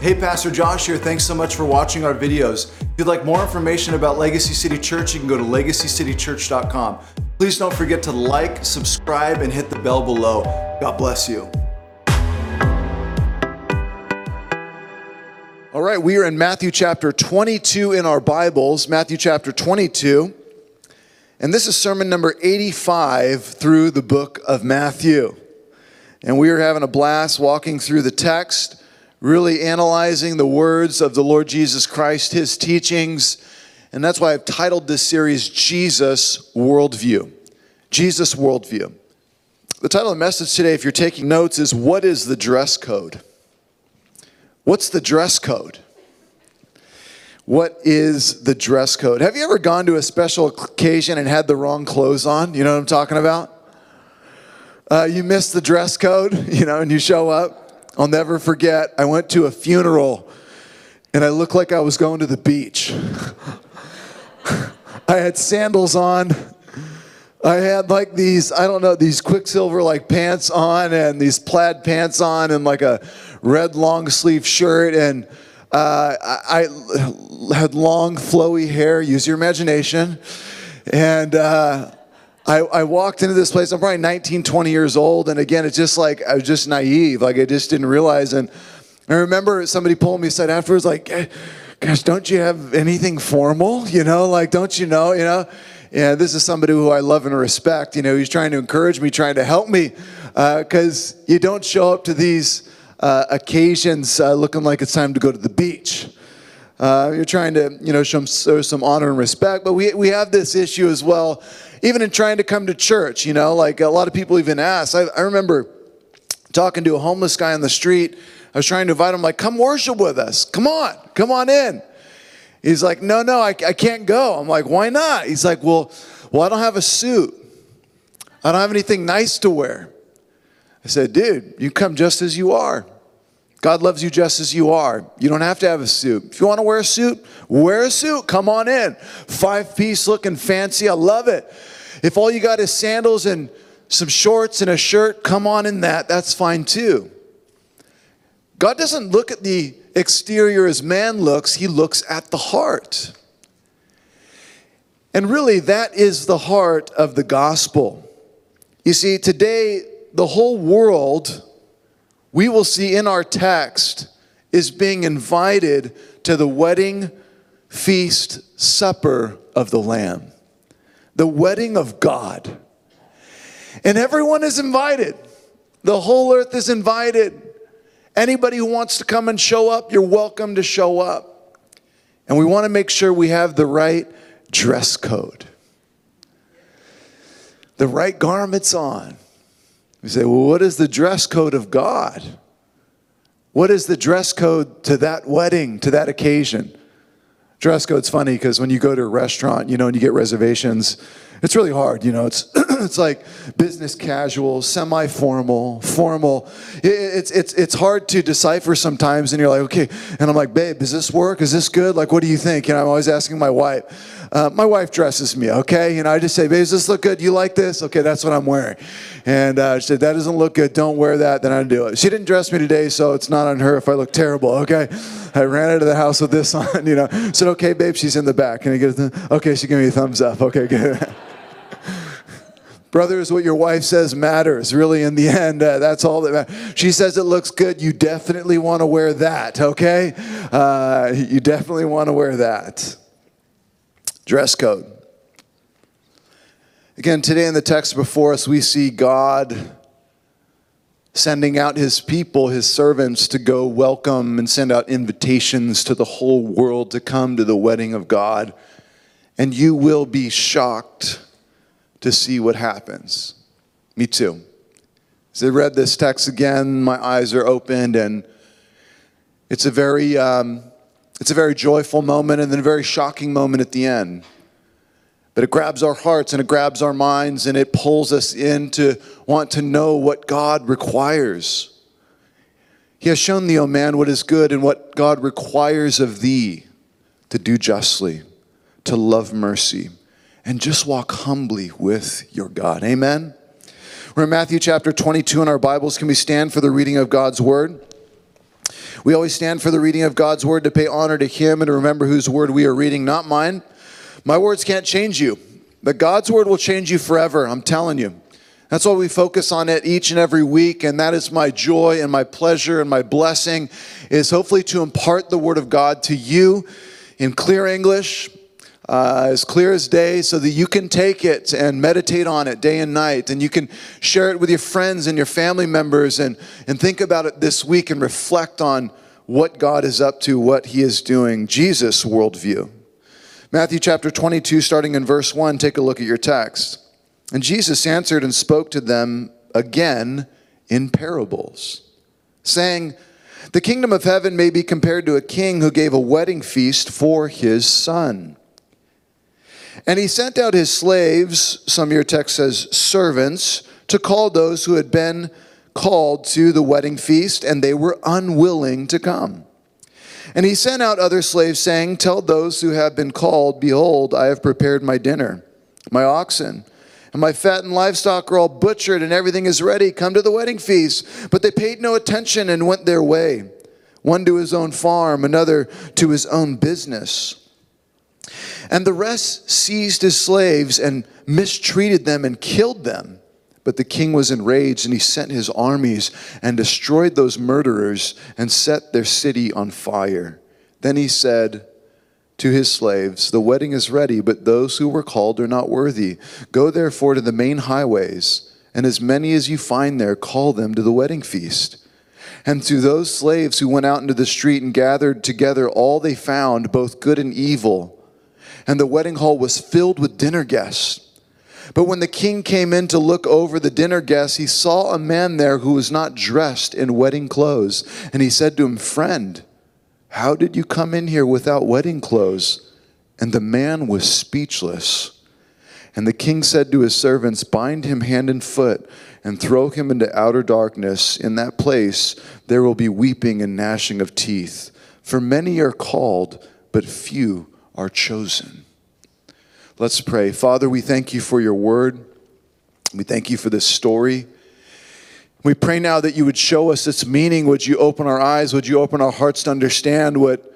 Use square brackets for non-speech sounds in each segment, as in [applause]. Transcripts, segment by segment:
Hey, Pastor Josh here. Thanks so much for watching our videos. If you'd like more information about Legacy City Church, you can go to legacycitychurch.com. Please don't forget to like, subscribe, and hit the bell below. God bless you. All right, we are in Matthew chapter 22 in our Bibles, Matthew chapter 22. And this is sermon number 85 through the book of Matthew. And we are having a blast walking through the text really analyzing the words of the Lord Jesus Christ, his teachings. And that's why I've titled this series Jesus Worldview. Jesus Worldview. The title of the message today, if you're taking notes, is What is the dress code? What's the dress code? What is the dress code? Have you ever gone to a special occasion and had the wrong clothes on? You know what I'm talking about? Uh, you missed the dress code, [laughs] you know, and you show up I'll never forget, I went to a funeral and I looked like I was going to the beach. [laughs] I had sandals on. I had like these, I don't know, these Quiksilver like pants on and these plaid pants on and like a red long sleeve shirt. And uh, I, I, had long flowy hair, use your imagination. And uh, I, I, walked into this place, I'm probably 19, 20 years old, and again, it's just like, I was just naive. Like, I just didn't realize. And I remember somebody pulling me aside afterwards, like, gosh, don't you have anything formal? You know, like, don't you know, you know? Yeah, this is somebody who I love and respect. You know, he's trying to encourage me, trying to help me, because uh, you don't show up to these uh, occasions uh, looking like it's time to go to the beach. Uh, you're trying to, you know, show, show some honor and respect, but we, we have this issue as well even in trying to come to church, you know, like a lot of people even ask. I, I remember talking to a homeless guy on the street. I was trying to invite him, like, come worship with us. Come on, come on in. He's like, no, no, I, I can't go. I'm like, why not? He's like, well, well, I don't have a suit. I don't have anything nice to wear. I said, dude, you come just as you are. God loves you just as you are. You don't have to have a suit. If you want to wear a suit, wear a suit. Come on in. Five piece looking fancy. I love it. If all you got is sandals and some shorts and a shirt, come on in that. That's fine too. God doesn't look at the exterior as man looks, He looks at the heart. And really, that is the heart of the gospel. You see, today, the whole world we will see in our text is being invited to the wedding feast supper of the Lamb, the wedding of God. And everyone is invited. The whole earth is invited. Anybody who wants to come and show up, you're welcome to show up. And we want to make sure we have the right dress code, the right garments on you say, well, what is the dress code of God? What is the dress code to that wedding, to that occasion? Dress code's funny because when you go to a restaurant, you know, and you get reservations, it's really hard. You know, it's [clears throat] it's like business casual, semi-formal, formal. It's it's it's hard to decipher sometimes, and you're like, okay. And I'm like, babe, does this work? Is this good? Like, what do you think? And I'm always asking my wife. Uh, my wife dresses me, okay? And I just say, babe, does this look good? You like this? Okay, that's what I'm wearing. And uh, she said, that doesn't look good. Don't wear that. Then I do it. She didn't dress me today, so it's not on her if I look terrible, okay? I ran out of the house with this [laughs] on, you know. Said, okay, babe, she's in the back. Can I get a th- Okay, she gave me a thumbs up. Okay, good. [laughs] Brothers, what your wife says matters. Really, in the [laughs] end, uh, that's all that matters. She says it looks good. You definitely want to wear that, okay? Uh, you definitely want to wear that. Dress code. Again, today in the text before us, we see God sending out his people, his servants, to go welcome and send out invitations to the whole world to come to the wedding of God. And you will be shocked to see what happens. Me too. As I read this text again, my eyes are opened, and it's a very, um, it's a very joyful moment and then a very shocking moment at the end. But it grabs our hearts and it grabs our minds and it pulls us in to want to know what God requires. He has shown thee, O man, what is good and what God requires of thee to do justly, to love mercy and just walk humbly with your God. Amen. We're in Matthew chapter 22 in our Bibles. Can we stand for the reading of God's word? We always stand for the reading of God's word to pay honor to Him and to remember whose word we are reading, not mine. My words can't change you, but God's word will change you forever, I'm telling you. That's why we focus on it each and every week, and that is my joy and my pleasure and my blessing is hopefully to impart the word of God to you in clear English, uh, as clear as day, so that you can take it and meditate on it day and night, and you can share it with your friends and your family members, and and think about it this week and reflect on what God is up to, what He is doing, Jesus' worldview. Matthew chapter 22, starting in verse 1, take a look at your text. And Jesus answered and spoke to them again in parables, saying, The kingdom of heaven may be compared to a king who gave a wedding feast for his son. And he sent out his slaves, some of your text says servants, to call those who had been called to the wedding feast, and they were unwilling to come. And he sent out other slaves, saying, Tell those who have been called, Behold, I have prepared my dinner, my oxen and my fattened livestock are all butchered, and everything is ready. Come to the wedding feast. But they paid no attention and went their way, one to his own farm, another to his own business. And the rest seized his slaves and mistreated them and killed them. But the king was enraged, and he sent his armies and destroyed those murderers and set their city on fire. Then he said, to his slaves, The wedding is ready, but those who were called are not worthy. Go therefore to the main highways, and as many as you find there, call them to the wedding feast. And to those slaves who went out into the street and gathered together all they found, both good and evil. And the wedding hall was filled with dinner guests. But when the king came in to look over the dinner guests, he saw a man there who was not dressed in wedding clothes. And he said to him, Friend, how did you come in here without wedding clothes? And the man was speechless. And the king said to his servants, Bind him hand and foot and throw him into outer darkness. In that place there will be weeping and gnashing of teeth. For many are called, but few are chosen. Let's pray. Father, we thank you for your word. We thank you for this story. We pray now that you would show us its meaning. Would you open our eyes? Would you open our hearts to understand what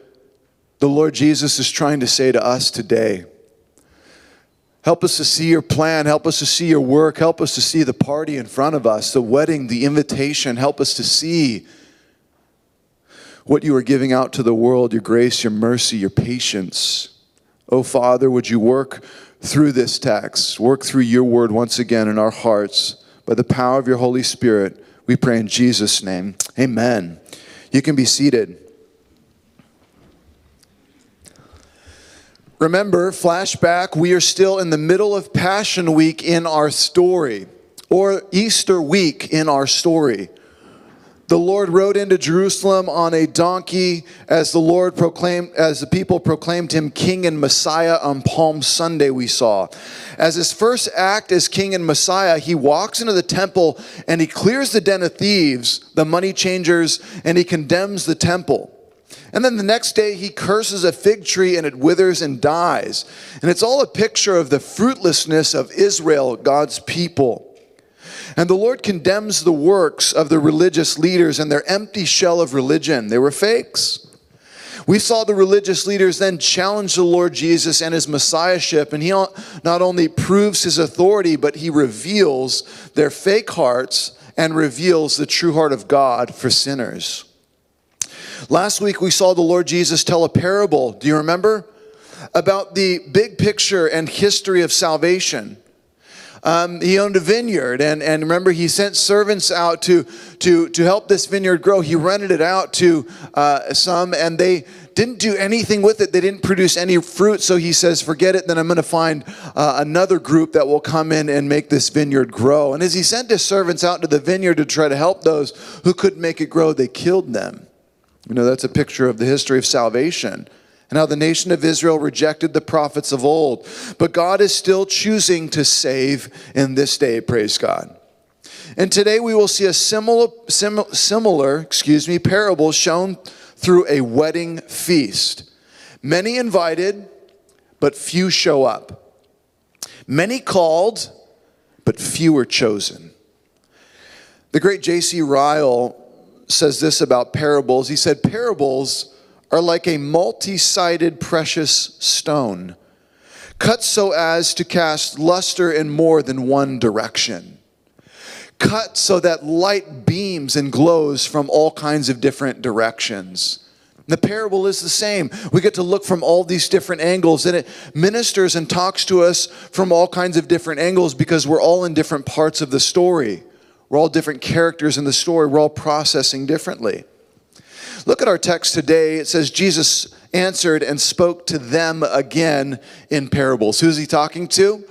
the Lord Jesus is trying to say to us today? Help us to see your plan. Help us to see your work. Help us to see the party in front of us, the wedding, the invitation. Help us to see what you are giving out to the world your grace, your mercy, your patience. Oh, Father, would you work through this text, work through your word once again in our hearts by the power of your Holy Spirit. We pray in Jesus' name. Amen. You can be seated. Remember, flashback, we are still in the middle of Passion Week in our story, or Easter week in our story the Lord rode into Jerusalem on a donkey as the Lord proclaimed, as the people proclaimed him king and Messiah on Palm Sunday, we saw. As his first act as king and Messiah, he walks into the temple and he clears the den of thieves, the money changers, and he condemns the temple. And then the next day, he curses a fig tree and it withers and dies. And it's all a picture of the fruitlessness of Israel, God's people. And the Lord condemns the works of the religious leaders and their empty shell of religion. They were fakes. We saw the religious leaders then challenge the Lord Jesus and his messiahship, and he not only proves his authority, but he reveals their fake hearts and reveals the true heart of God for sinners. Last week we saw the Lord Jesus tell a parable, do you remember? About the big picture and history of salvation. Um, he owned a vineyard, and, and remember, he sent servants out to, to, to help this vineyard grow. He rented it out to uh, some, and they didn't do anything with it. They didn't produce any fruit. So he says, Forget it, then I'm going to find uh, another group that will come in and make this vineyard grow. And as he sent his servants out to the vineyard to try to help those who couldn't make it grow, they killed them. You know, that's a picture of the history of salvation and how the nation of Israel rejected the prophets of old. But God is still choosing to save in this day, praise God. And today we will see a similar, similar excuse me, parable shown through a wedding feast. Many invited, but few show up. Many called, but few are chosen. The great J.C. Ryle says this about parables. He said, Parables are like a multi sided precious stone, cut so as to cast luster in more than one direction. Cut so that light beams and glows from all kinds of different directions. The parable is the same. We get to look from all these different angles, and it ministers and talks to us from all kinds of different angles because we're all in different parts of the story. We're all different characters in the story. We're all processing differently. Look at our text today. It says, Jesus answered and spoke to them again in parables. Who's he talking to?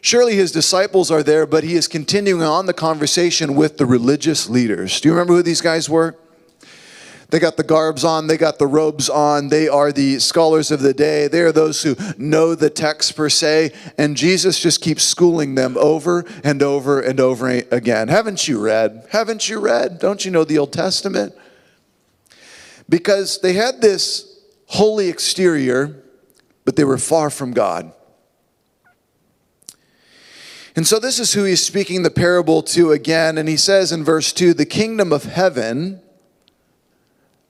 Surely his disciples are there, but he is continuing on the conversation with the religious leaders. Do you remember who these guys were? They got the garbs on, they got the robes on, they are the scholars of the day, they are those who know the text per se, and Jesus just keeps schooling them over and over and over again. Haven't you read? Haven't you read? Don't you know the Old Testament? Because they had this holy exterior, but they were far from God. And so this is who he's speaking the parable to again, and he says in verse 2 the kingdom of heaven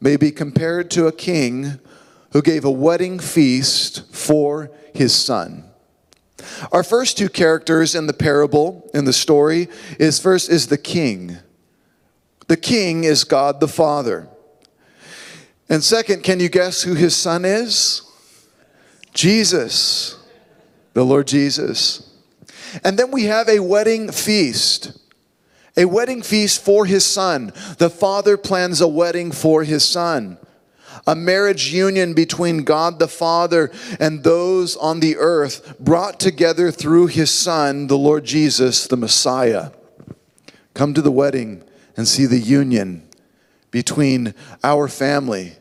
may be compared to a king who gave a wedding feast for his son. Our first two characters in the parable, in the story, is first is the king. The king is God the Father. And second, can you guess who his son is? Jesus, the Lord Jesus. And then we have a wedding feast a wedding feast for his son. The father plans a wedding for his son. A marriage union between God the Father and those on the earth brought together through his son, the Lord Jesus, the Messiah. Come to the wedding and see the union between our family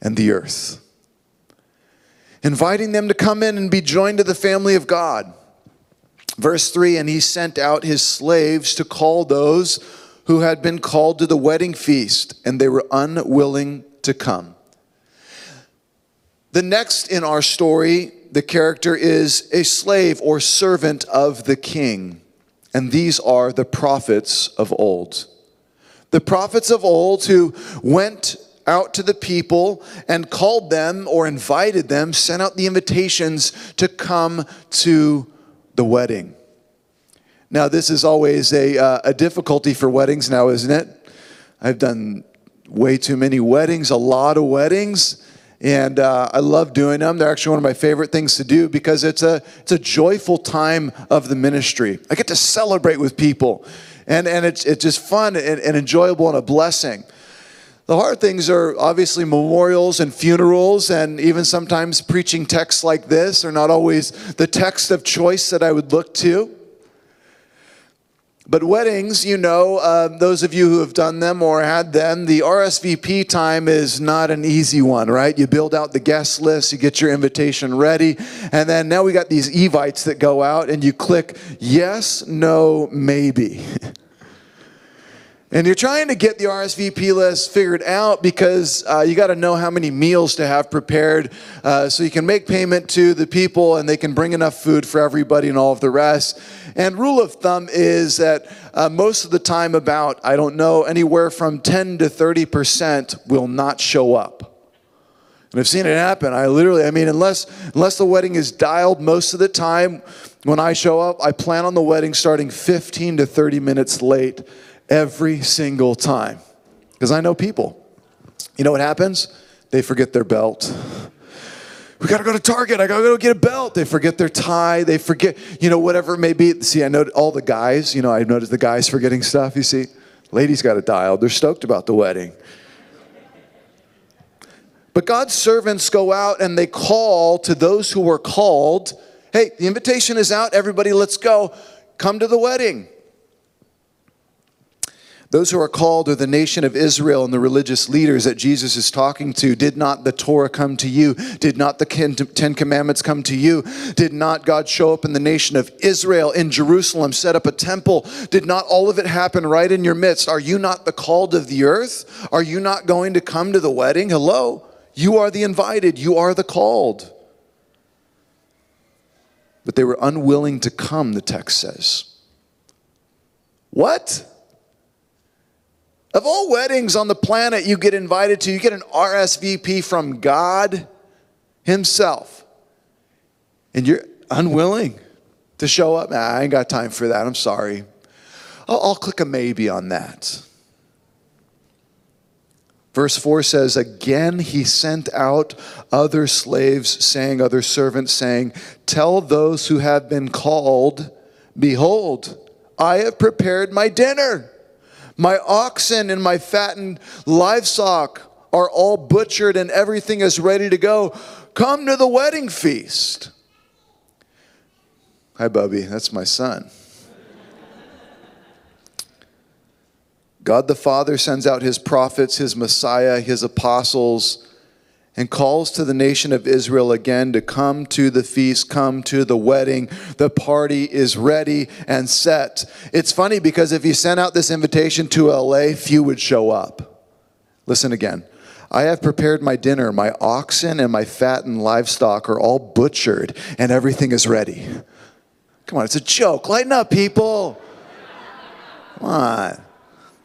and the earth. Inviting them to come in and be joined to the family of God. Verse 3 And he sent out his slaves to call those who had been called to the wedding feast, and they were unwilling to come. The next in our story, the character is a slave or servant of the king, and these are the prophets of old. The prophets of old who went out to the people and called them or invited them, sent out the invitations to come to the wedding. Now, this is always a, uh, a difficulty for weddings now, isn't it? I've done way too many weddings, a lot of weddings, and uh, I love doing them. They're actually one of my favorite things to do because it's a, it's a joyful time of the ministry. I get to celebrate with people, and, and it's, it's just fun and, and enjoyable and a blessing. The hard things are obviously memorials and funerals, and even sometimes preaching texts like this are not always the text of choice that I would look to. But weddings, you know, uh, those of you who have done them or had them, the RSVP time is not an easy one, right? You build out the guest list, you get your invitation ready, and then now we got these evites that go out, and you click yes, no, maybe. [laughs] And you're trying to get the RSVP list figured out because uh, you got to know how many meals to have prepared uh, so you can make payment to the people and they can bring enough food for everybody and all of the rest. And rule of thumb is that uh, most of the time, about, I don't know, anywhere from 10 to 30% will not show up. And I've seen it happen. I literally, I mean, unless unless the wedding is dialed, most of the time when I show up, I plan on the wedding starting 15 to 30 minutes late every single time. Because I know people. You know what happens? They forget their belt. We gotta go to Target. I gotta go get a belt. They forget their tie. They forget, you know, whatever it may be. See, I know all the guys, you know, I noticed the guys forgetting stuff, you see. Ladies got it dialed. They're stoked about the wedding. But God's servants go out and they call to those who were called hey, the invitation is out. Everybody, let's go. Come to the wedding. Those who are called are the nation of Israel and the religious leaders that Jesus is talking to. Did not the Torah come to you? Did not the Ten Commandments come to you? Did not God show up in the nation of Israel in Jerusalem, set up a temple? Did not all of it happen right in your midst? Are you not the called of the earth? Are you not going to come to the wedding? Hello? You are the invited, you are the called. But they were unwilling to come, the text says. What? Of all weddings on the planet you get invited to, you get an RSVP from God Himself. And you're unwilling to show up. Nah, I ain't got time for that. I'm sorry. I'll, I'll click a maybe on that. Verse 4 says, Again he sent out other slaves, saying, other servants, saying, Tell those who have been called, Behold, I have prepared my dinner. My oxen and my fattened livestock are all butchered, and everything is ready to go. Come to the wedding feast. Hi, Bubby. That's my son. God the Father sends out his prophets, his Messiah, his apostles, and calls to the nation of Israel again to come to the feast, come to the wedding. The party is ready and set. It's funny because if you sent out this invitation to LA, few would show up. Listen again. I have prepared my dinner. My oxen and my fattened livestock are all butchered, and everything is ready. Come on, it's a joke. Lighten up, people. Come on.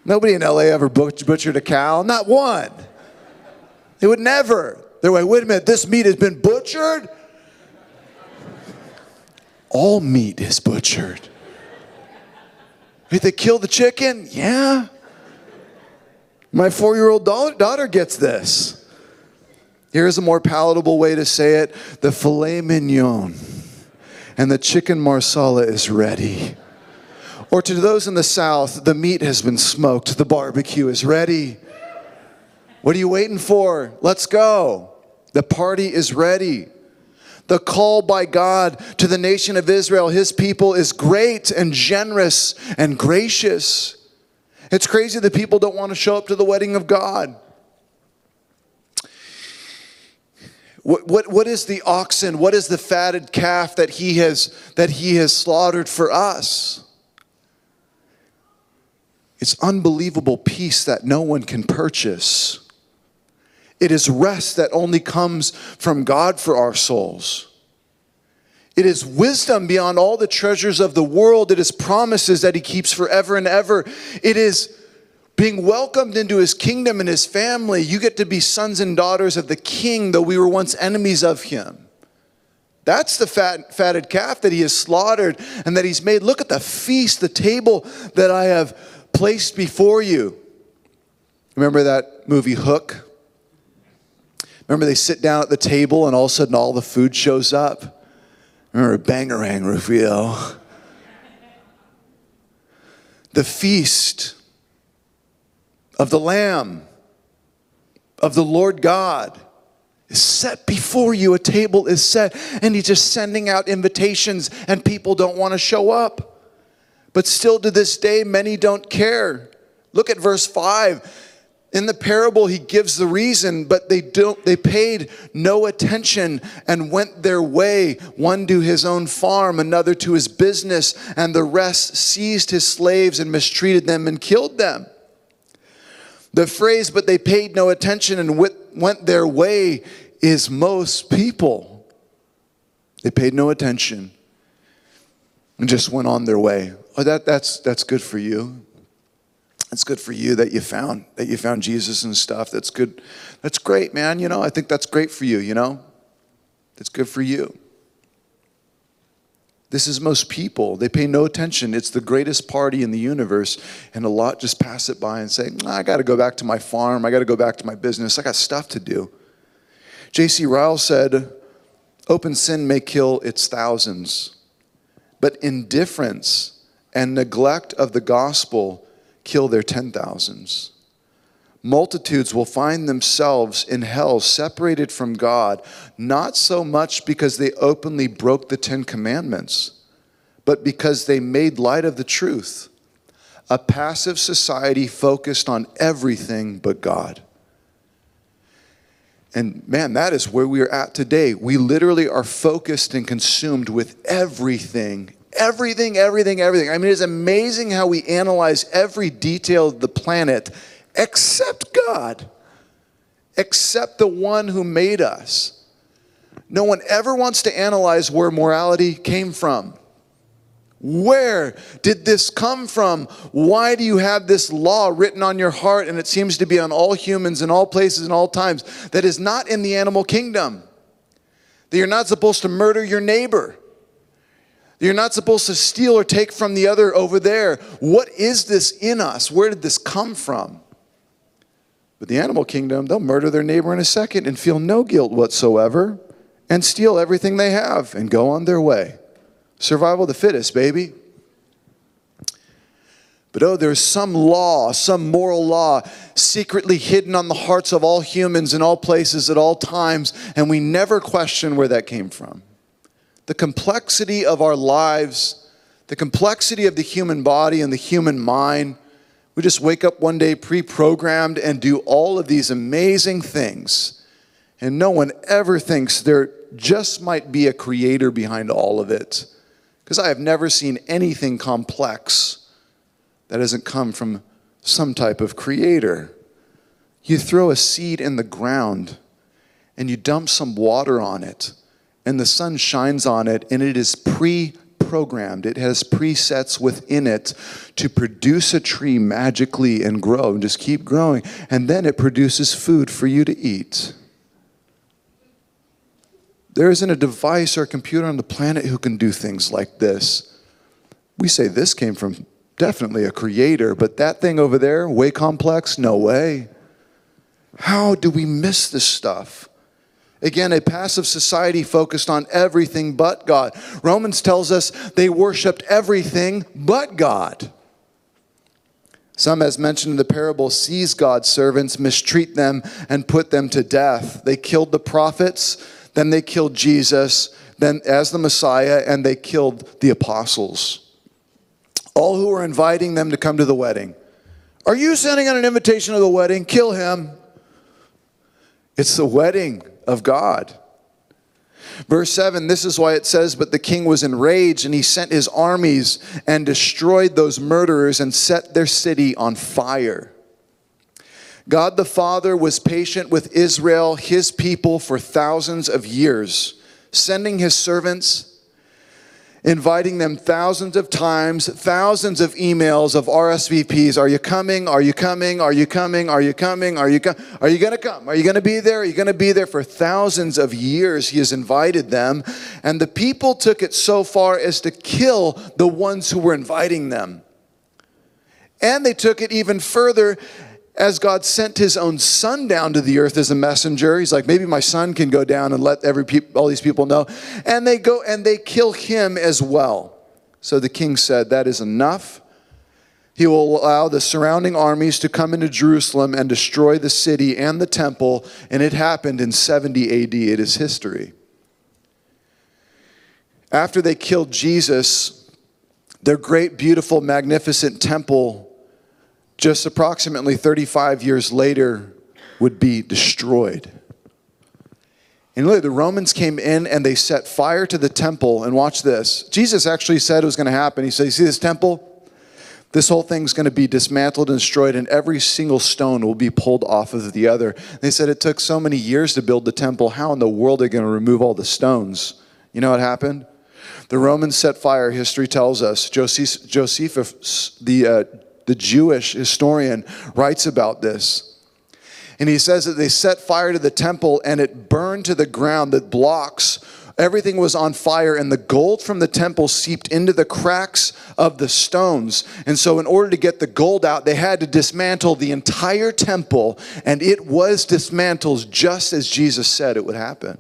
Nobody in LA ever butchered a cow, not one. They would never. They're like, wait a minute, this meat has been butchered? All meat is butchered. Did they kill the chicken? Yeah. My four year old daughter gets this. Here's a more palatable way to say it the filet mignon and the chicken marsala is ready. Or to those in the South, the meat has been smoked, the barbecue is ready. What are you waiting for? Let's go. The party is ready. The call by God to the nation of Israel, his people, is great and generous and gracious. It's crazy that people don't want to show up to the wedding of God. What, what, what is the oxen? What is the fatted calf that he has, that he has slaughtered for us? It's unbelievable peace that no one can purchase. It is rest that only comes from God for our souls. It is wisdom beyond all the treasures of the world. It is promises that He keeps forever and ever. It is being welcomed into His kingdom and His family. You get to be sons and daughters of the King, though we were once enemies of Him. That's the fat, fatted calf that He has slaughtered and that He's made. Look at the feast, the table that I have placed before you. Remember that movie Hook? Remember they sit down at the table and all of a sudden all the food shows up? Remember bangarang, Rufio? The feast of the Lamb, of the Lord God is set before you. A table is set, and he's just sending out invitations, and people don't want to show up. But still to this day, many don't care. Look at verse 5. In the parable, he gives the reason, but they don't they paid no attention and went their way, one to his own farm, another to his business, and the rest seized his slaves and mistreated them and killed them. The phrase, but they paid no attention and went their way, is most people. They paid no attention and just went on their way. Oh, that, that's, that's good for you. It's good for you that you found that you found Jesus and stuff. That's good. That's great, man. You know, I think that's great for you, you know? That's good for you. This is most people. They pay no attention. It's the greatest party in the universe, and a lot just pass it by and say, I got to go back to my farm. I got to go back to my business. I got stuff to do. J.C. Ryle said, Open sin may kill its thousands, but indifference and neglect of the gospel kill their ten thousands. Multitudes will find themselves in hell separated from God, not so much because they openly broke the Ten Commandments, but because they made light of the truth. A passive society focused on everything but God. And man, that is where we are at today. We literally are focused and consumed with everything everything, everything, everything. I mean, it's amazing how we analyze every detail of the planet except God, except the one who made us. No one ever wants to analyze where morality came from, Where did this come from? Why do you have this law written on your heart and it seems to be on all humans in all places and all times that is not in the animal kingdom? That you're not supposed to murder your neighbor. You're not supposed to steal or take from the other over there. What is this in us? Where did this come from? But the animal kingdom, they'll murder their neighbor in a second and feel no guilt whatsoever and steal everything they have and go on their way. Survival of the fittest, baby. But oh, there's some law, some moral law secretly hidden on the hearts of all humans in all places at all times, and we never question where that came from. The complexity of our lives, the complexity of the human body and the human mind. We just wake up one day pre programmed and do all of these amazing things, and no one ever thinks there just might be a creator behind all of it because I have never seen anything complex that hasn't come from some type of creator. You throw a seed in the ground and you dump some water on it, and the sun shines on it, and it is pre programmed. It has presets within it to produce a tree magically and grow and just keep growing. And then it produces food for you to eat. There isn't a device or a computer on the planet who can do things like this. We say this came from definitely a creator, but that thing over there, way complex? No way. How do we miss this stuff? Again, a passive society focused on everything but God. Romans tells us they worshiped everything but God. Some, as mentioned in the parable, seize God's servants, mistreat them, and put them to death. They killed the prophets, then they killed Jesus, then as the Messiah, and they killed the apostles. All who were inviting them to come to the wedding. Are you sending out an invitation to the wedding? Kill him. It's the wedding of God. Verse 7, this is why it says, But the king was enraged, and he sent his armies and destroyed those murderers and set their city on fire. God the Father was patient with Israel, his people, for thousands of years, sending his servants, inviting them thousands of times, thousands of emails of RSVPs. Are you coming? Are you coming? Are you coming? Are you coming? Are you com- Are you going to come? Are you going to be there? Are you going to be there for thousands of years? He has invited them, and the people took it so far as to kill the ones who were inviting them. And they took it even further as God sent his own son down to the earth as a messenger, he's like, maybe my son can go down and let every pe- all these people know. And they go and they kill him as well. So the king said, That is enough. He will allow the surrounding armies to come into Jerusalem and destroy the city and the temple. And it happened in 70 AD. It is history. After they killed Jesus, their great, beautiful, magnificent temple just approximately 35 years later, would be destroyed. And look, the Romans came in and they set fire to the temple. And watch this. Jesus actually said it was going to happen. He said, You see this temple? This whole thing's going to be dismantled and destroyed, and every single stone will be pulled off of the other. They said it took so many years to build the temple. How in the world are they going to remove all the stones? You know what happened? The Romans set fire, history tells us. Josephus, the uh, the Jewish historian, writes about this. And he says that they set fire to the temple and it burned to the ground, the blocks. Everything was on fire, and the gold from the temple seeped into the cracks of the stones. And so, in order to get the gold out, they had to dismantle the entire temple, and it was dismantled just as Jesus said it would happen.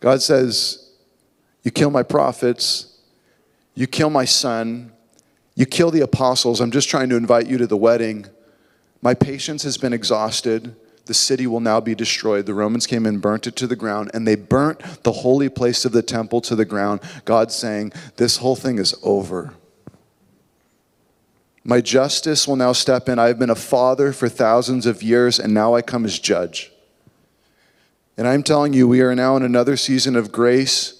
God says, You kill my prophets, you kill my son, you kill the apostles. I'm just trying to invite you to the wedding. My patience has been exhausted. The city will now be destroyed. The Romans came and burnt it to the ground, and they burnt the holy place of the temple to the ground. God saying, This whole thing is over. My justice will now step in. I have been a father for thousands of years, and now I come as judge. And I'm telling you, we are now in another season of grace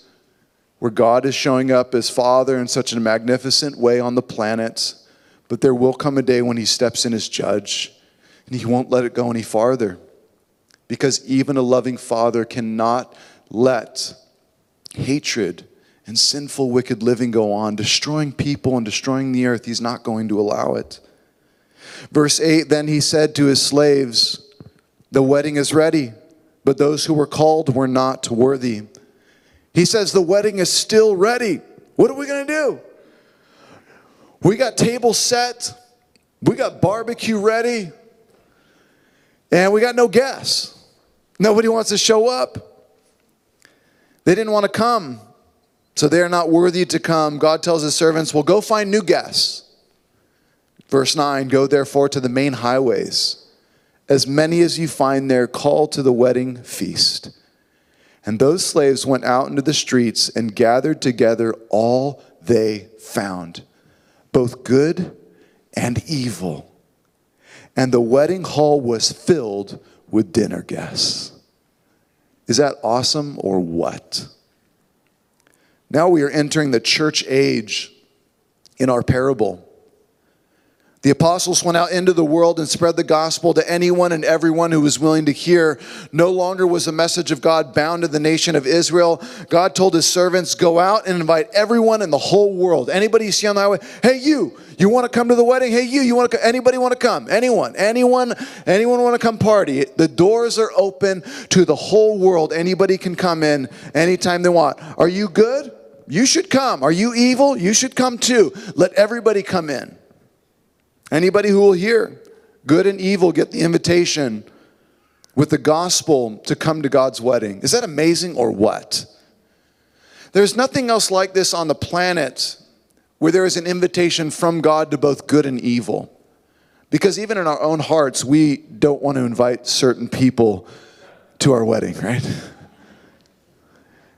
where God is showing up as Father in such a magnificent way on the planet, but there will come a day when He steps in as judge and He won't let it go any farther. Because even a loving Father cannot let hatred and sinful, wicked living go on, destroying people and destroying the earth. He's not going to allow it. Verse 8 Then he said to his slaves, The wedding is ready, but those who were called were not worthy. He says, The wedding is still ready. What are we going to do? We got tables set, we got barbecue ready, and we got no guests. Nobody wants to show up. They didn't want to come, so they are not worthy to come. God tells his servants, Well, go find new guests. Verse 9 Go therefore to the main highways. As many as you find there, call to the wedding feast. And those slaves went out into the streets and gathered together all they found, both good and evil. And the wedding hall was filled with dinner guests. Is that awesome or what? Now we are entering the church age in our parable. The apostles went out into the world and spread the gospel to anyone and everyone who was willing to hear. No longer was the message of God bound to the nation of Israel. God told his servants, Go out and invite everyone in the whole world. Anybody you see on the highway, hey, you, you want to come to the wedding? Hey, you, you want to Anybody want to come? Anyone, anyone, anyone want to come party? The doors are open to the whole world. Anybody can come in anytime they want. Are you good? You should come. Are you evil? You should come too. Let everybody come in. Anybody who will hear, good and evil, get the invitation with the gospel to come to God's wedding. Is that amazing or what? There's nothing else like this on the planet where there is an invitation from God to both good and evil. Because even in our own hearts, we don't want to invite certain people to our wedding, right?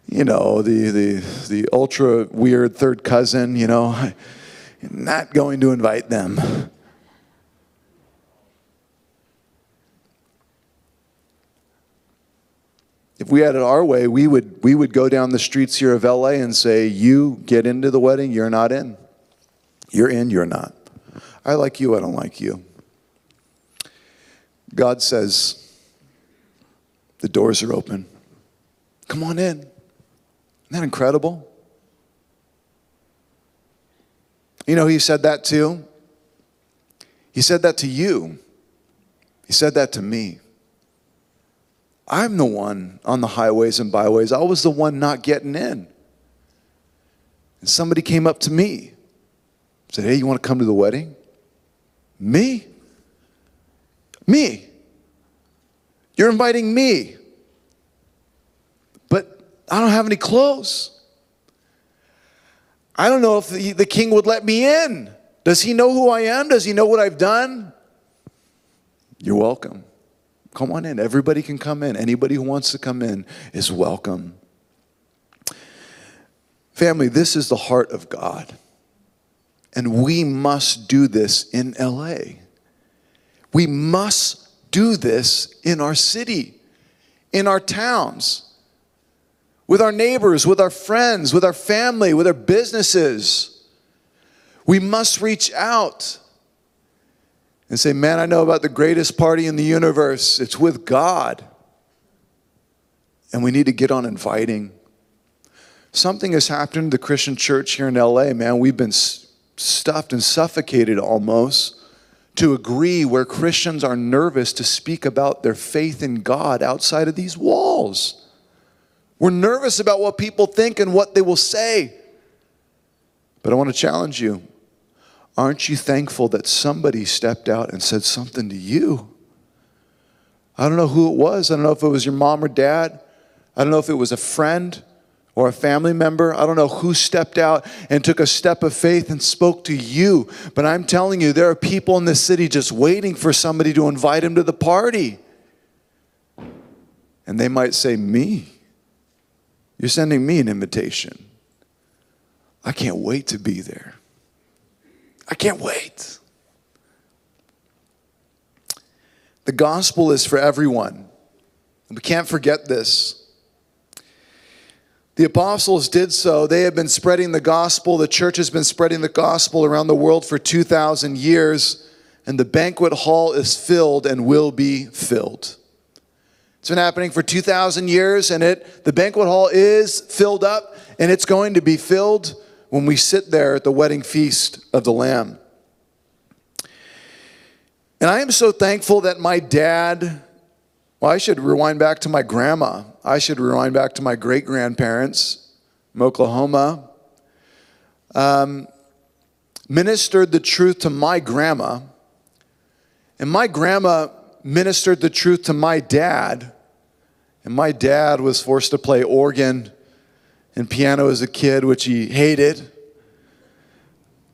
You know, the, the, the ultra weird third cousin, you know, [laughs] not going to invite them. If we had it our way, we would, we would go down the streets here of LA and say, You get into the wedding, you're not in. You're in, you're not. I like you, I don't like you. God says, The doors are open. Come on in. Isn't that incredible? You know, he said that too. He said that to you. He said that to me. I'm the one on the highways and byways. I was the one not getting in. And somebody came up to me, said, Hey, you want to come to the wedding? Me? Me. You're inviting me. But I don't have any clothes. I don't know if the, the king would let me in. Does he know who I am? Does he know what I've done? You're welcome. Come on in. Everybody can come in. Anybody who wants to come in is welcome. Family, this is the heart of God. And we must do this in LA. We must do this in our city, in our towns, with our neighbors, with our friends, with our family, with our businesses. We must reach out and say, Man, I know about the greatest party in the universe. It's with God. And we need to get on inviting. Something has happened to the Christian church here in LA, man. We've been stuffed and suffocated almost to agree where Christians are nervous to speak about their faith in God outside of these walls. We're nervous about what people think and what they will say. But I want to challenge you Aren't you thankful that somebody stepped out and said something to you? I don't know who it was. I don't know if it was your mom or dad. I don't know if it was a friend or a family member. I don't know who stepped out and took a step of faith and spoke to you. But I'm telling you, there are people in this city just waiting for somebody to invite them to the party. And they might say, Me? You're sending me an invitation. I can't wait to be there. I can't wait. The gospel is for everyone. We can't forget this. The apostles did so. They have been spreading the gospel. The church has been spreading the gospel around the world for 2,000 years, and the banquet hall is filled and will be filled. It's been happening for 2,000 years, and it, the banquet hall is filled up, and it's going to be filled when we sit there at the wedding feast of the Lamb. And I am so thankful that my dad, well, I should rewind back to my grandma. I should rewind back to my great grandparents from Oklahoma. Um, ministered the truth to my grandma, and my grandma ministered the truth to my dad. And my dad was forced to play organ and piano as a kid, which he hated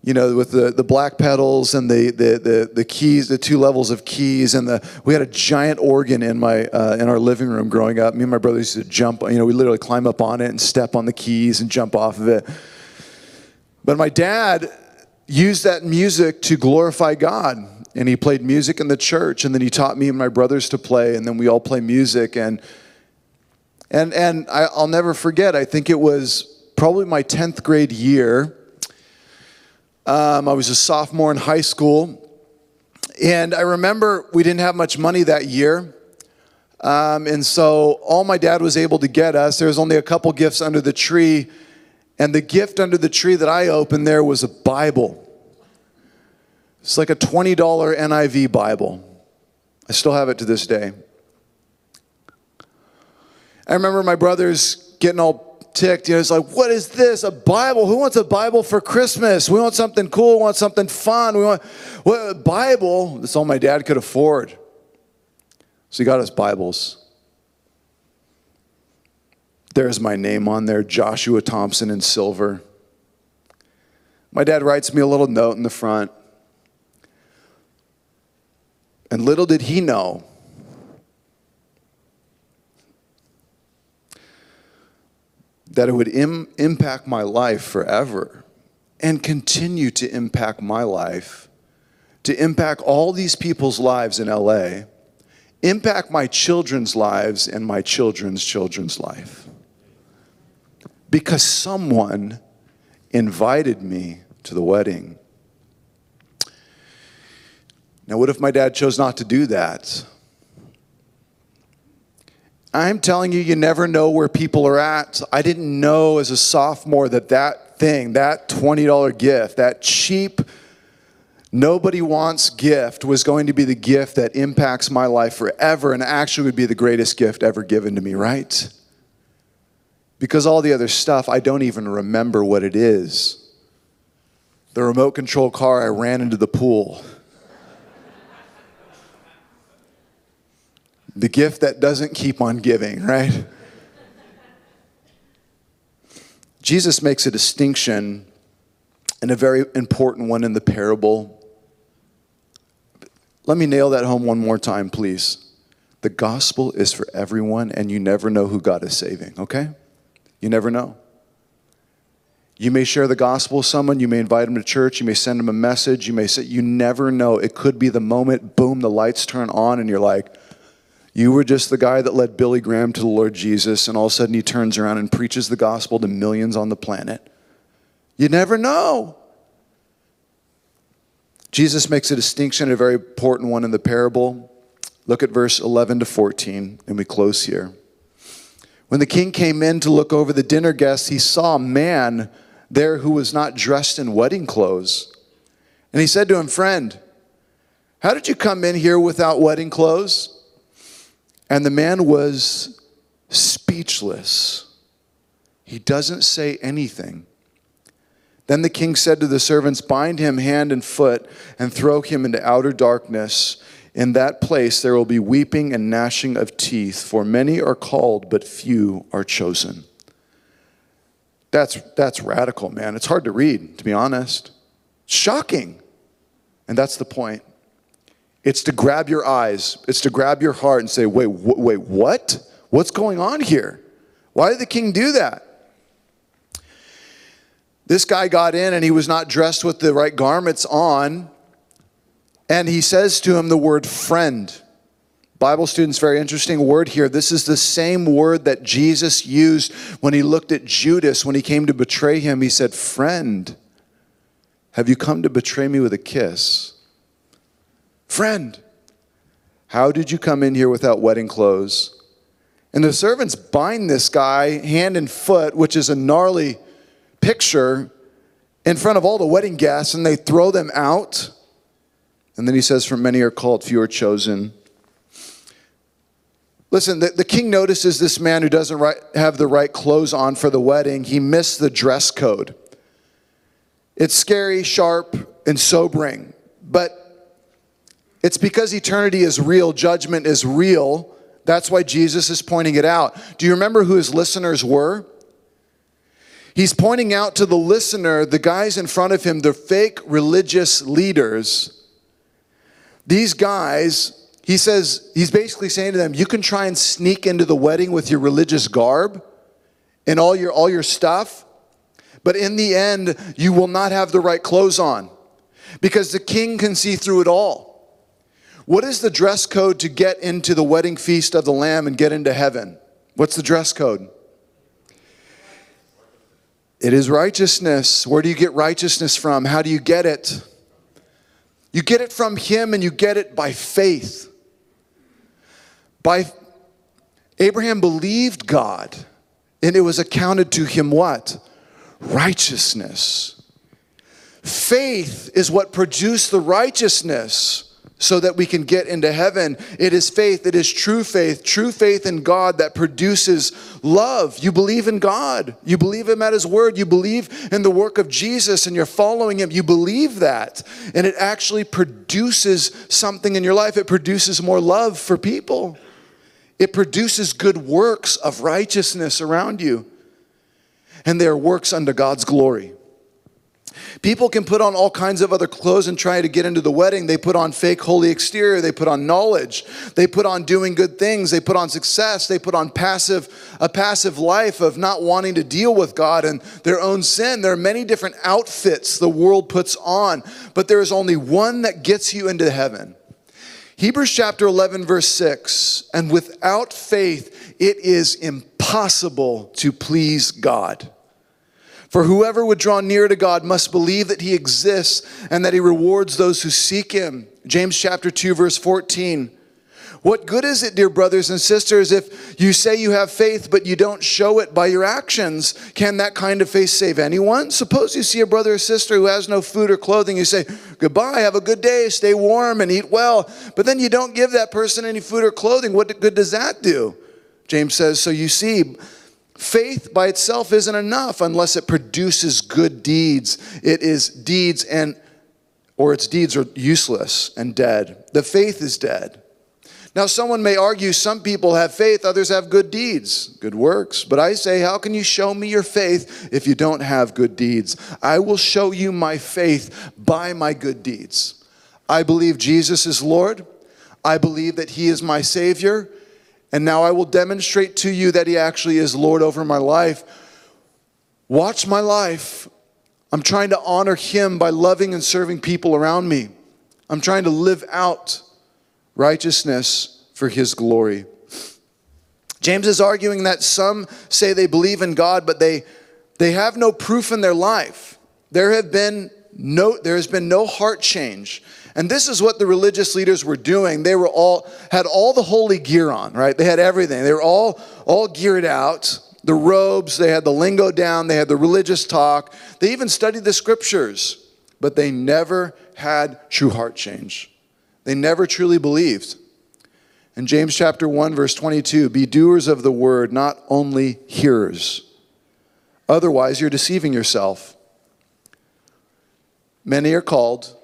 you know, with the, the black pedals and the, the, the, the, keys, the two levels of keys, and the we had a giant organ in my uh, in our living room growing up. Me and my brother used to jump. You know, we literally climb up on it and step on the keys and jump off of it. But my dad used that music to glorify God, and he played music in the church, and then he taught me and my brothers to play, and then we all play music, and and and I, I'll never forget. I think it was probably my tenth grade year um, I was a sophomore in high school. And I remember we didn't have much money that year. Um, and so all my dad was able to get us, there was only a couple gifts under the tree. And the gift under the tree that I opened there was a Bible. It's like a $20 NIV Bible. I still have it to this day. I remember my brothers getting all ticked. You know, it's like, what is this? A Bible? Who wants a Bible for Christmas? We want something cool. We want something fun. We want what, a Bible. That's all my dad could afford. So he got us Bibles. There's my name on there, Joshua Thompson in silver. My dad writes me a little note in the front. And little did he know that it would Im- impact my life forever and continue to impact my life, to impact all these people's lives in LA, impact my children's lives and my children's children's life. Because someone invited me to the wedding. Now, what if my dad chose not to do that? I'm telling you, you never know where people are at. I didn't know as a sophomore that that thing, that $20 gift, that cheap, nobody wants gift was going to be the gift that impacts my life forever and actually would be the greatest gift ever given to me, right? Because all the other stuff, I don't even remember what it is. The remote control car, I ran into the pool. The gift that doesn't keep on giving, right? Jesus makes a distinction, and a very important one in the parable. Let me nail that home one more time, please. The gospel is for everyone, and you never know who God is saving, okay? You never know. You may share the gospel with someone, you may invite them to church, you may send them a message, you may say, you never know. It could be the moment, boom, the lights turn on, and you're like, you were just the guy that led Billy Graham to the Lord Jesus, and all of a sudden he turns around and preaches the gospel to millions on the planet. You never know. Jesus makes a distinction, a very important one in the parable. Look at verse 11 to 14, and we close here. When the king came in to look over the dinner guests, he saw a man there who was not dressed in wedding clothes. And he said to him, Friend, how did you come in here without wedding clothes? And the man was speechless. He doesn't say anything. Then the king said to the servants, Bind him hand and foot and throw him into outer darkness. In that place there will be weeping and gnashing of teeth, for many are called, but few are chosen. That's, that's radical, man. It's hard to read, to be honest. Shocking. And that's the point. It's to grab your eyes, it's to grab your heart and say, wait, wh- wait, what? What's going on here? Why did the king do that? This guy got in and he was not dressed with the right garments on. And he says to him the word friend. Bible students, very interesting word here. This is the same word that Jesus used when he looked at Judas when he came to betray him. He said, Friend, have you come to betray me with a kiss? Friend, how did you come in here without wedding clothes? And the servants bind this guy hand and foot, which is a gnarly picture, in front of all the wedding guests, and they throw them out. And then he says, For many are called, few are chosen. Listen, the, the king notices this man who doesn't right, have the right clothes on for the wedding. He missed the dress code. It's scary, sharp, and sobering, but it's because eternity is real, judgment is real. That's why Jesus is pointing it out. Do you remember who his listeners were? He's pointing out to the listener, the guys in front of him, the fake religious leaders. These guys, he says, he's basically saying to them, you can try and sneak into the wedding with your religious garb and all your all your stuff, but in the end, you will not have the right clothes on because the king can see through it all. What is the dress code to get into the wedding feast of the Lamb and get into heaven? What's the dress code? It is righteousness. Where do you get righteousness from? How do you get it? You get it from Him and you get it by faith. By Abraham believed God and it was accounted to him what? Righteousness. Faith is what produced the righteousness so that we can get into heaven. It is faith, it is true faith, true faith in God that produces love. You believe in God, you believe Him at His word, you believe in the work of Jesus, and you're following Him. You believe that, and it actually produces something in your life. It produces more love for people, it produces good works of righteousness around you, and they are works unto God's glory. People can put on all kinds of other clothes and try to get into the wedding. They put on fake holy exterior. They put on knowledge. They put on doing good things. They put on success. They put on passive a passive life of not wanting to deal with God and their own sin. There are many different outfits the world puts on, but there is only one that gets you into heaven. Hebrews chapter 11 verse 6, and without faith it is impossible to please God. For whoever would draw near to God must believe that he exists and that he rewards those who seek him. James chapter 2 verse 14. What good is it, dear brothers and sisters, if you say you have faith but you don't show it by your actions? Can that kind of faith save anyone? Suppose you see a brother or sister who has no food or clothing. You say, Goodbye, have a good day, stay warm and eat well. But then you don't give that person any food or clothing. What good does that do? James says, So you see, Faith by itself isn't enough unless it produces good deeds. It is deeds and or its deeds are useless and dead. The faith is dead. Now, someone may argue some people have faith, others have good deeds, good works. But I say, how can you show me your faith if you don't have good deeds? I will show you my faith by my good deeds. I believe Jesus is Lord. I believe that He is my Savior. And now I will demonstrate to you that He actually is Lord over my life. Watch my life. I'm trying to honor Him by loving and serving people around me. I'm trying to live out righteousness for His glory. James is arguing that some say they believe in God, but they, they have no proof in their life. There have been no, there has been no heart change. And this is what the religious leaders were doing. They were all had all the holy gear on, right? They had everything. They were all all geared out. The robes, they had the lingo down, they had the religious talk. They even studied the scriptures, but they never had true heart change. They never truly believed. In James chapter 1 verse 22, be doers of the word, not only hearers. Otherwise, you're deceiving yourself. Many are called,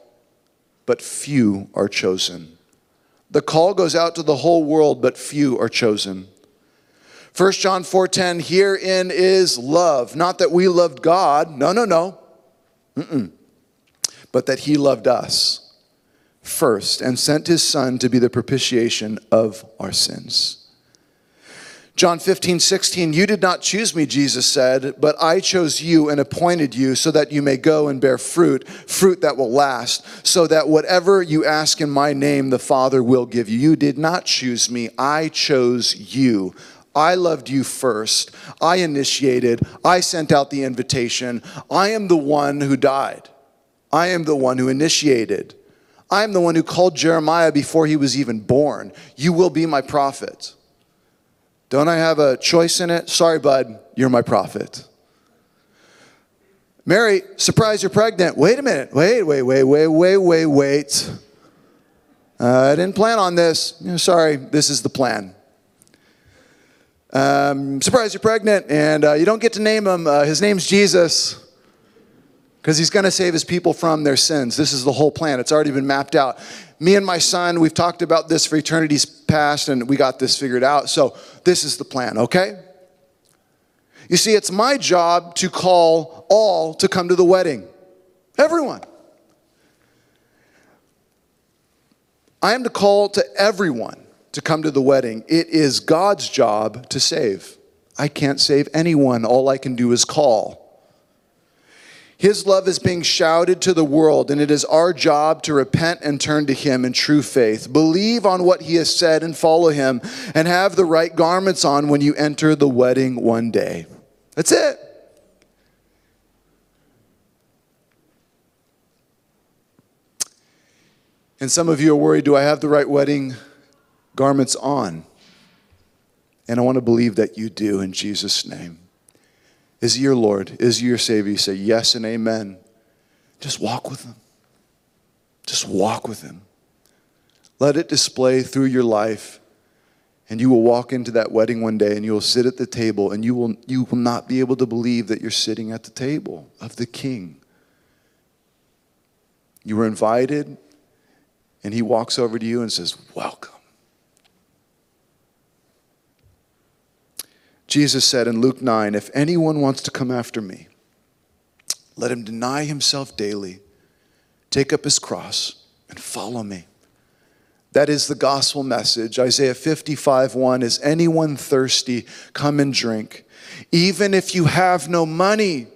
but few are chosen. The call goes out to the whole world, but few are chosen. 1 John 4:10 herein is love, not that we loved God, no no no. Mm-mm. But that he loved us first and sent his son to be the propitiation of our sins. John 15, 16, you did not choose me, Jesus said, but I chose you and appointed you so that you may go and bear fruit, fruit that will last, so that whatever you ask in my name, the Father will give you. You did not choose me, I chose you. I loved you first. I initiated, I sent out the invitation. I am the one who died. I am the one who initiated. I am the one who called Jeremiah before he was even born. You will be my prophet. Don't I have a choice in it? Sorry, bud, you're my prophet. Mary, surprise, you're pregnant. Wait a minute. Wait, wait, wait, wait, wait, wait, wait. Uh, I didn't plan on this. You know, sorry, this is the plan. Um, surprise, you're pregnant, and uh, you don't get to name him. Uh, his name's Jesus because he's going to save his people from their sins. This is the whole plan. It's already been mapped out. Me and my son, we've talked about this for eternity's past, and we got this figured out. So, this is the plan, okay? You see, it's my job to call all to come to the wedding. Everyone. I am to call to everyone to come to the wedding. It is God's job to save. I can't save anyone. All I can do is call. His love is being shouted to the world, and it is our job to repent and turn to Him in true faith. Believe on what He has said and follow Him, and have the right garments on when you enter the wedding one day. That's it. And some of you are worried do I have the right wedding garments on? And I want to believe that you do in Jesus' name. Is he your Lord? Is he your Savior? You say yes and amen. Just walk with him. Just walk with him. Let it display through your life. And you will walk into that wedding one day and you will sit at the table and you will, you will not be able to believe that you're sitting at the table of the king. You were invited, and he walks over to you and says, Welcome. Jesus said in Luke 9, If anyone wants to come after me, let him deny himself daily, take up his cross, and follow me. That is the gospel message. Isaiah 55 1 Is anyone thirsty? Come and drink. Even if you have no money,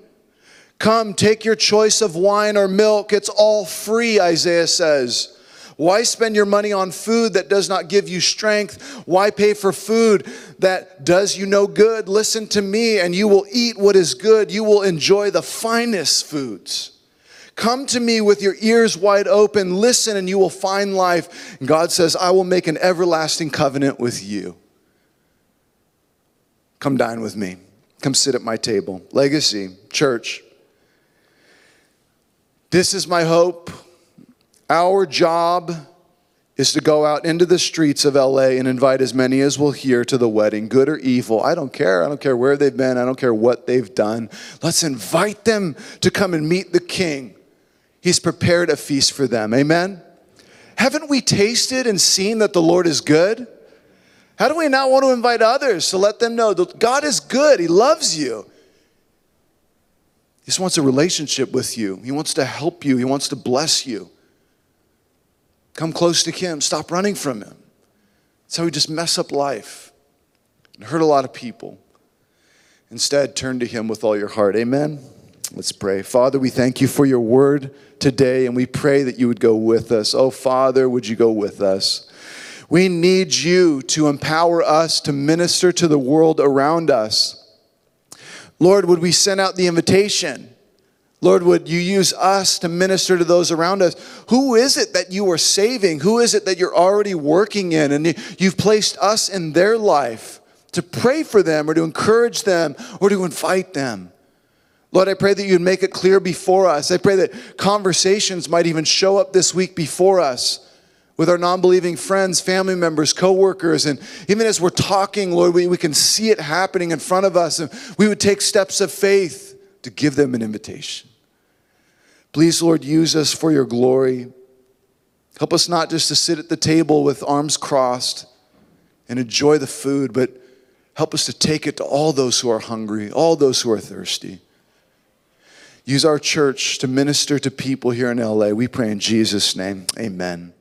come take your choice of wine or milk. It's all free, Isaiah says. Why spend your money on food that does not give you strength? Why pay for food that does you no good? Listen to me, and you will eat what is good. You will enjoy the finest foods. Come to me with your ears wide open. Listen, and you will find life. And God says, I will make an everlasting covenant with you. Come dine with me. Come sit at my table. Legacy, church. This is my hope. Our job is to go out into the streets of LA and invite as many as will hear to the wedding, good or evil. I don't care. I don't care where they've been. I don't care what they've done. Let's invite them to come and meet the king. He's prepared a feast for them. Amen. Haven't we tasted and seen that the Lord is good? How do we not want to invite others to let them know that God is good? He loves you. He just wants a relationship with you. He wants to help you. He wants to bless you. Come close to Him. Stop running from Him. That's how we just mess up life and hurt a lot of people. Instead, turn to Him with all your heart. Amen. Let's pray. Father, we thank you for your word today, and we pray that you would go with us. Oh, Father, would you go with us? We need you to empower us to minister to the world around us. Lord, would we send out the invitation? Lord, would you use us to minister to those around us? Who is it that you are saving? Who is it that you're already working in? And you've placed us in their life to pray for them or to encourage them or to invite them. Lord, I pray that you'd make it clear before us. I pray that conversations might even show up this week before us with our non believing friends, family members, coworkers. And even as we're talking, Lord, we, we can see it happening in front of us. And we would take steps of faith to give them an invitation. Please, Lord, use us for your glory. Help us not just to sit at the table with arms crossed and enjoy the food, but help us to take it to all those who are hungry, all those who are thirsty. Use our church to minister to people here in LA. We pray in Jesus' name. Amen.